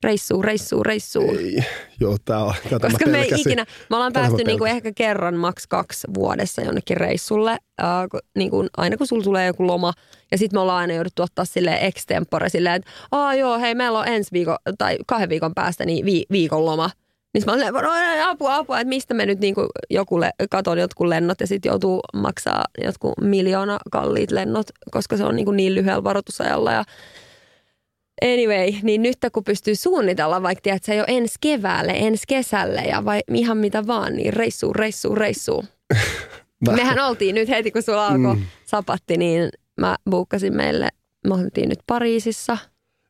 Speaker 2: reissuun, reissuun, reissuun.
Speaker 3: Ei, joo, tää on, tätä
Speaker 2: Koska
Speaker 3: mä
Speaker 2: me ei ikinä, me ollaan päästy niinku ehkä kerran, maks kaksi vuodessa jonnekin reissulle, äh, kun, niinku, aina kun sulla tulee joku loma. Ja sitten me ollaan aina jouduttu ottaa sille extempore silleen, että joo, hei, meillä on ensi viikon tai kahden viikon päästä niin vi, viikon loma. Niin mä olen no, apua, apua, että mistä me nyt niinku joku le, katon jotkut lennot ja sitten joutuu maksaa jotkut miljoona kalliit lennot, koska se on niinku niin lyhyellä varoitusajalla ja Anyway, niin nyt kun pystyy suunnitella vaikka tiedät, sä jo ensi keväälle, ensi kesälle ja vai ihan mitä vaan, niin reissu, reissu, reissu. [LAUGHS] Mehän oltiin nyt heti, kun sulla alkoi
Speaker 3: Mm.
Speaker 2: sapatti, niin mä buukkasin meille, me oltiin nyt Pariisissa.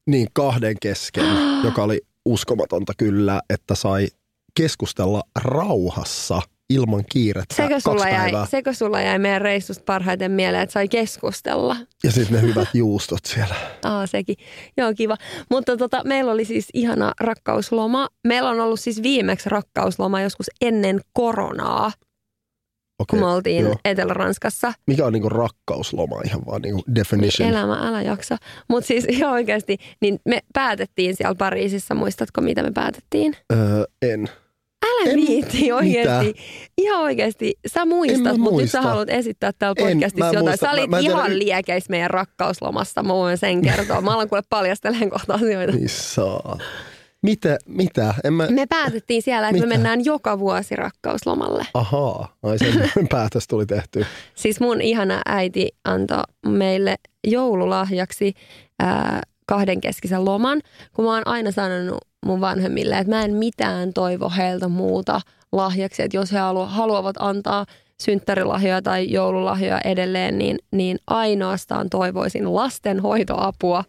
Speaker 3: Niin kahden kesken, [GASPS] joka oli uskomatonta kyllä, että sai keskustella rauhassa ilman kiirettä
Speaker 2: Sekö
Speaker 3: kaksi
Speaker 2: sulla, jäi,
Speaker 3: päivää.
Speaker 2: sekö sulla jäi meidän reissusta parhaiten mieleen, että sai keskustella?
Speaker 3: Ja sitten ne hyvät juustot siellä. [LAUGHS]
Speaker 2: Aa, sekin. Joo, kiva. Mutta tota, meillä oli siis ihana rakkausloma. Meillä on ollut siis viimeksi rakkausloma joskus ennen koronaa, kun
Speaker 3: Okei,
Speaker 2: me oltiin
Speaker 3: joo.
Speaker 2: Etelä-Ranskassa.
Speaker 3: Mikä on niinku rakkausloma ihan vaan niinku definition?
Speaker 2: Elämä, älä jaksa. Mutta siis [LAUGHS] ihan oikeasti, niin me päätettiin siellä Pariisissa, muistatko mitä me päätettiin?
Speaker 3: Öö, en.
Speaker 2: Älä
Speaker 3: En-
Speaker 2: viitti oikeasti. Ihan oikeasti. Sä muistat, mutta nyt sä haluat esittää täällä podcastissa
Speaker 3: en
Speaker 2: jotain.
Speaker 3: muista.
Speaker 2: Sä olit
Speaker 3: Mä- mä tiedä
Speaker 2: ihan liekeissä meidän rakkauslomassa. Mä voin sen kertoa. Mä alan kuule paljastelemaan kohta asioita.
Speaker 3: Niin saa. Mitä? Mitä? En mä...
Speaker 2: Me päätettiin siellä, että
Speaker 3: Mitä?
Speaker 2: me mennään joka vuosi rakkauslomalle.
Speaker 3: Ahaa, ai sen [LAUGHS] päätös tuli tehty.
Speaker 2: Siis mun ihana äiti antoi meille joululahjaksi ää, kahdenkeskisen loman, kun mä oon aina sanonut mun vanhemmille, että mä en mitään toivo heiltä muuta lahjaksi, että jos he halu- haluavat antaa synttärilahjoja tai joululahjoja edelleen, niin, niin ainoastaan toivoisin lastenhoitoapua.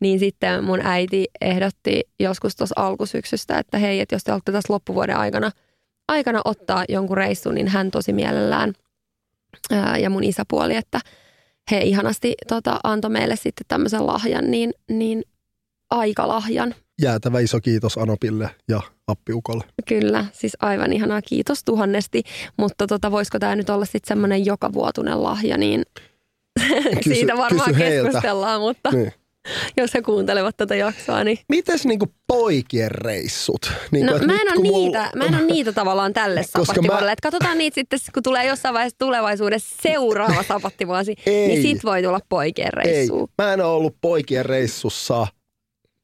Speaker 2: Niin sitten mun äiti ehdotti joskus tuossa alkusyksystä, että hei, että jos te olette tässä loppuvuoden aikana, aikana ottaa jonkun reissun, niin hän tosi mielellään ää, ja mun isäpuoli, että he ihanasti tota, antoi meille sitten tämmöisen lahjan, niin, niin aikalahjan.
Speaker 3: Jäätävä iso kiitos Anopille ja Appiukolle.
Speaker 2: Kyllä, siis aivan ihanaa, kiitos tuhannesti. Mutta tota, voisiko tämä nyt olla sitten semmoinen jokavuotuinen lahja, niin
Speaker 3: Kysy- [LAUGHS]
Speaker 2: siitä varmaan
Speaker 3: kysy heiltä.
Speaker 2: keskustellaan, mutta
Speaker 3: Niin. [LAUGHS]
Speaker 2: jos he kuuntelevat tätä jaksoa, niin...
Speaker 3: Mites niinku poikien reissut? Niinku,
Speaker 2: No mä en,
Speaker 3: nyt mulla-
Speaker 2: niitä, mä en ole niitä tavallaan tälle [LAUGHS] sapattivuodelle.
Speaker 3: mä-
Speaker 2: katsotaan niitä sitten, kun tulee jossain vaiheessa tulevaisuudessa seuraava sapattivuosi, [LAUGHS]
Speaker 3: Ei.
Speaker 2: niin sit voi tulla poikien
Speaker 3: Ei,
Speaker 2: reissuun.
Speaker 3: mä en ole ollut poikien reissussa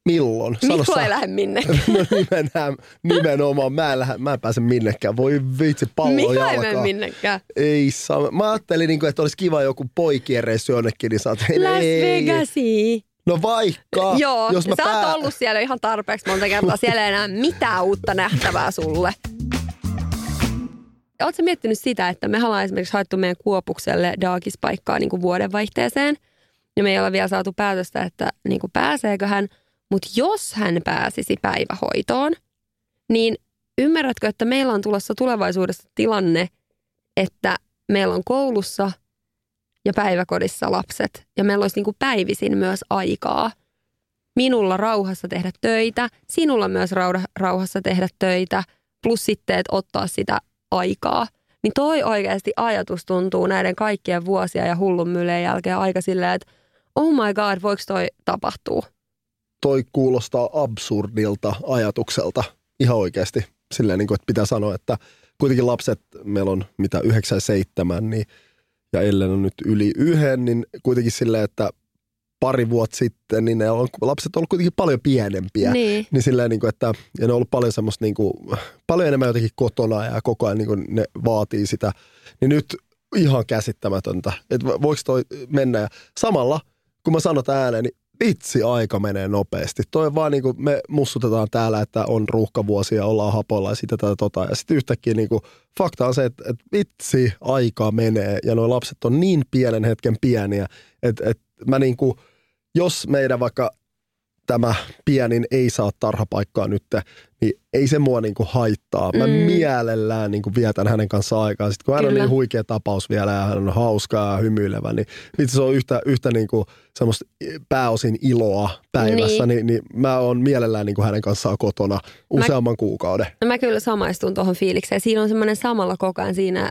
Speaker 3: milloin. Sano
Speaker 2: Mikko
Speaker 3: sä-
Speaker 2: ei lähde minnekään.
Speaker 3: No nimenomaan, nimenomaan. Mä en, lähde, mä en pääse minnekään. Voi vitsi, pallo
Speaker 2: Mikko ei
Speaker 3: jalkaan.
Speaker 2: mene minnekään.
Speaker 3: Ei saa. Mä ajattelin, niinku, että olisi kiva joku poikien reissu jonnekin, niin sä
Speaker 2: Las
Speaker 3: ei,
Speaker 2: Vegasiin.
Speaker 3: No vaikka. [LAUGHS]
Speaker 2: Joo,
Speaker 3: jos mä
Speaker 2: sä
Speaker 3: pää-
Speaker 2: oot ollut siellä ihan tarpeeksi monta kertaa. Siellä ei enää mitään uutta nähtävää sulle. ootko miettinyt sitä, että me ollaan esimerkiksi haettu meidän Kuopukselle daagispaikkaa niin kuin vuodenvaihteeseen. Ja me ei ole vielä saatu päätöstä, että niin kuin pääseekö hän. Mutta jos hän pääsisi päivähoitoon, niin ymmärrätkö, että meillä on tulossa tulevaisuudessa tilanne, että meillä on koulussa ja päiväkodissa lapset. Ja meillä olisi niin kuin päivisin myös aikaa minulla rauhassa tehdä töitä, sinulla myös rauhassa tehdä töitä, plus sitten, että ottaa sitä aikaa. Niin toi oikeasti ajatus tuntuu näiden kaikkien vuosia ja hullun myleen jälkeen aika silleen, että oh my god, voiko toi tapahtua?
Speaker 3: Toi kuulostaa absurdilta ajatukselta ihan oikeasti. Silleen, niin kuin, että pitää sanoa, että kuitenkin lapset, meillä on mitä 97, niin, ja Ellen on nyt yli yhden, niin kuitenkin silleen, että pari vuotta sitten, niin ne on, lapset on ollut kuitenkin paljon pienempiä.
Speaker 2: Niin.
Speaker 3: niin silleen, niin kuin, että, ja ne on ollut paljon semmoista, niin kuin, paljon enemmän jotenkin kotona ja koko ajan niin kuin ne vaatii sitä. Niin nyt ihan käsittämätöntä, että voiko toi mennä. Ja samalla, kun mä sanon ääneen, niin vitsi aika menee nopeasti. Toi vaan niin kuin me mussutetaan täällä, että on ruuhkavuosia, ollaan hapoilla ja sitä tätä tota. Ja sitten yhtäkkiä niin kuin, fakta on se, että, että vitsi aika menee ja nuo lapset on niin pienen hetken pieniä, että, että mä niin kuin – jos meidän vaikka tämä pienin ei saa tarhapaikkaa nyt, niin ei se mua niinku haittaa. Mä mm. mielellään niinku vietän hänen kanssa aikaa. Sitten kun hän on niin huikea tapaus vielä ja hän on hauskaa ja hymyilevä, niin vitsi se on yhtä, yhtä niinku semmoista pääosin iloa päivässä, niin, niin, niin mä oon mielellään niinku hänen kanssaan kotona useamman mä, kuukauden.
Speaker 2: No mä kyllä samaistun tuohon fiilikseen. Siinä on semmoinen samalla koko ajan siinä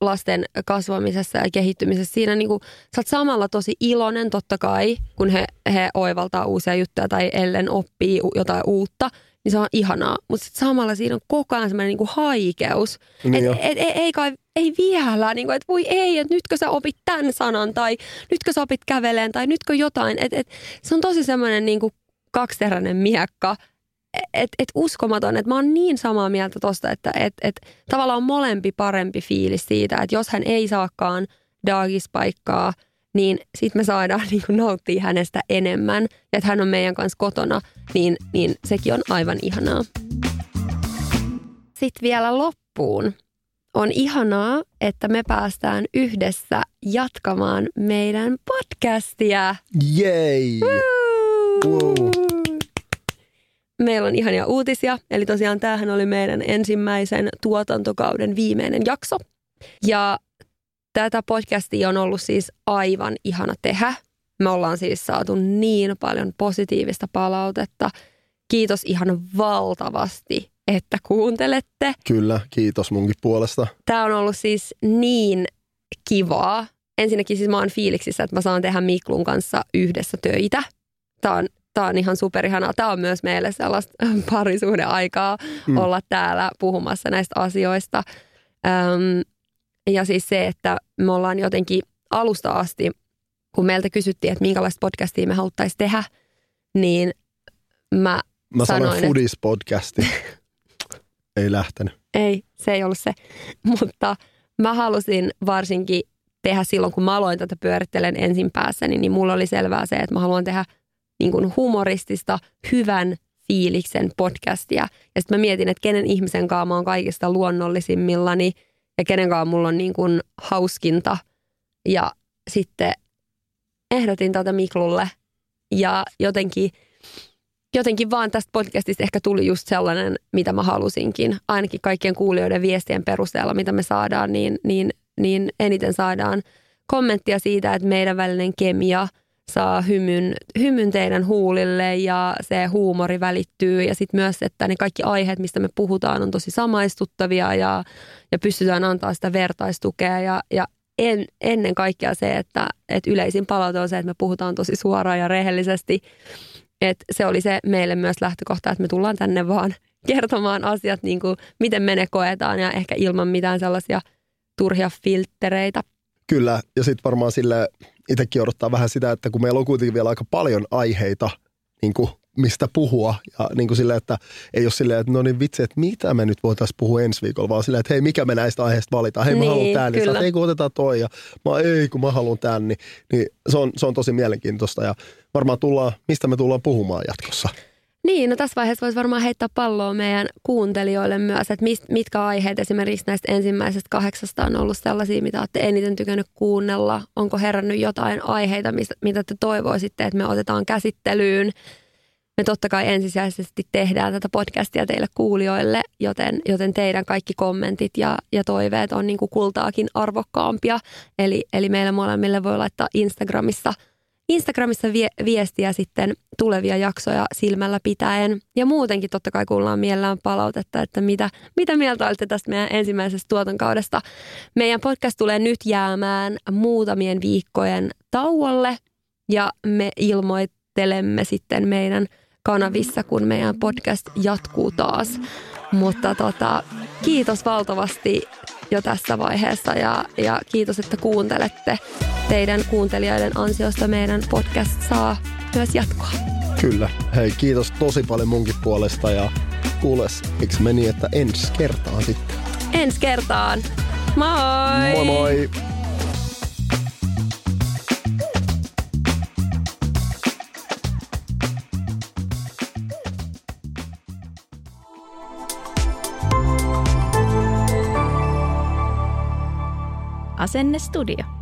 Speaker 2: lasten kasvamisessa ja kehittymisessä. Siinä niin kuin, sä oot samalla tosi iloinen totta kai, kun he, he oivaltaa uusia juttuja tai ellen oppii jotain uutta, niin se on ihanaa. Mutta samalla siinä on koko ajan semmoinen niin haikeus. Niin et, et, et, ei kai, ei vielä, niin kuin, että voi ei, että nytkö sä opit tämän sanan tai nytkö sä opit käveleen tai nytkö jotain. Et, et, se on tosi semmoinen niin kaksiteräinen miekka – et, et uskomaton, että mä oon niin samaa mieltä tosta, että et, et, tavallaan on molempi parempi fiilis siitä, että jos hän ei saakaan daagispaikkaa, niin sitten me saadaan [LAUGHS] niin kuin nauttia hänestä enemmän ja että hän on meidän kanssa kotona, niin, niin sekin on aivan ihanaa. Sitten vielä loppuun. On ihanaa, että me päästään yhdessä jatkamaan meidän podcastia.
Speaker 3: Jei! Wow
Speaker 2: meillä on ihania uutisia. Eli tosiaan tämähän oli meidän ensimmäisen tuotantokauden viimeinen jakso. Ja tätä podcastia on ollut siis aivan ihana tehdä. Me ollaan siis saatu niin paljon positiivista palautetta. Kiitos ihan valtavasti, että kuuntelette.
Speaker 3: Kyllä, kiitos munkin puolesta.
Speaker 2: Tämä on ollut siis niin kivaa. Ensinnäkin siis mä oon fiiliksissä, että mä saan tehdä Miklun kanssa yhdessä töitä. Tämä on tämä on ihan superihanaa. Tämä on myös meille sellaista [LAUGHS] parisuhden aikaa mm. olla täällä puhumassa näistä asioista. Öm, ja siis se, että me ollaan jotenkin alusta asti, kun meiltä kysyttiin, että minkälaista podcastia me haluttaisiin tehdä, niin mä,
Speaker 3: mä
Speaker 2: sanoin,
Speaker 3: sanoin Foodies-podcasti. [LAUGHS] ei lähtenyt.
Speaker 2: Ei, se ei ollut se. [LAUGHS] Mutta mä halusin varsinkin tehdä silloin, kun mä aloin tätä pyörittelen ensin päässä, niin mulla oli selvää se, että mä haluan tehdä – niin kuin humoristista, hyvän fiiliksen podcastia. Ja sitten mä mietin, että kenen ihmisen kanssa mä oon kaikista luonnollisimmillani ja kenen kanssa mulla on niin kuin hauskinta. Ja sitten ehdotin tätä Miklulle ja jotenkin, jotenkin vaan tästä podcastista ehkä tuli just sellainen, mitä mä halusinkin. Ainakin kaikkien kuulijoiden viestien perusteella, mitä me saadaan, niin, niin, niin eniten saadaan kommenttia siitä, että meidän välinen kemia – saa hymyn, hymyn teidän huulille ja se huumori välittyy ja sitten myös, että ne kaikki aiheet, mistä me puhutaan, on tosi samaistuttavia ja, ja pystytään antaa sitä vertaistukea ja, ja en, ennen kaikkea se, että, että yleisin palaute on se, että me puhutaan tosi suoraan ja rehellisesti. Et se oli se meille myös lähtökohta, että me tullaan tänne vaan [LAUGHS] kertomaan asiat niin kuin miten me ne koetaan ja ehkä ilman mitään sellaisia turhia filttereitä.
Speaker 3: Kyllä, ja sitten varmaan sille itsekin odottaa vähän sitä, että kun meillä on kuitenkin vielä aika paljon aiheita, niin kuin mistä puhua. Ja niin kuin silleen, että ei ole silleen, että no niin vitsi, että mitä me nyt voitaisiin puhua ensi viikolla, vaan silleen, että hei, mikä me näistä aiheista valitaan. Hei, mä niin, haluan tämän, niin ei kun otetaan toi. Ja mä ei, kun mä haluan tämän, niin, niin se, on, se on tosi mielenkiintoista. Ja varmaan tullaan, mistä me tullaan puhumaan jatkossa.
Speaker 2: Niin, no tässä vaiheessa voisi varmaan heittää palloa meidän kuuntelijoille myös, että mist, mitkä aiheet esimerkiksi näistä ensimmäisestä kahdeksasta on ollut sellaisia, mitä olette eniten tykännyt kuunnella. Onko herännyt jotain aiheita, mistä, mitä te toivoisitte, että me otetaan käsittelyyn. Me totta kai ensisijaisesti tehdään tätä podcastia teille kuulijoille, joten, joten teidän kaikki kommentit ja, ja toiveet on niin kuin kultaakin arvokkaampia. Eli, eli meille molemmille voi laittaa Instagramissa – Instagramissa vie, viestiä sitten tulevia jaksoja silmällä pitäen. Ja muutenkin totta kai kuullaan mielellään palautetta, että mitä, mitä mieltä olette tästä meidän ensimmäisestä tuotankaudesta. Meidän podcast tulee nyt jäämään muutamien viikkojen tauolle ja me ilmoittelemme sitten meidän kanavissa, kun meidän podcast jatkuu taas. Mutta tota, kiitos valtavasti jo tässä vaiheessa ja, ja kiitos, että kuuntelette. Teidän kuuntelijoiden ansiosta meidän podcast saa myös jatkoa.
Speaker 3: Kyllä. Hei, kiitos tosi paljon munkin puolesta ja kuules, miksi meni, että ensi kertaan sitten.
Speaker 2: Ensi kertaan. Moi!
Speaker 3: Moi moi!
Speaker 6: Asennestudio.
Speaker 7: Mom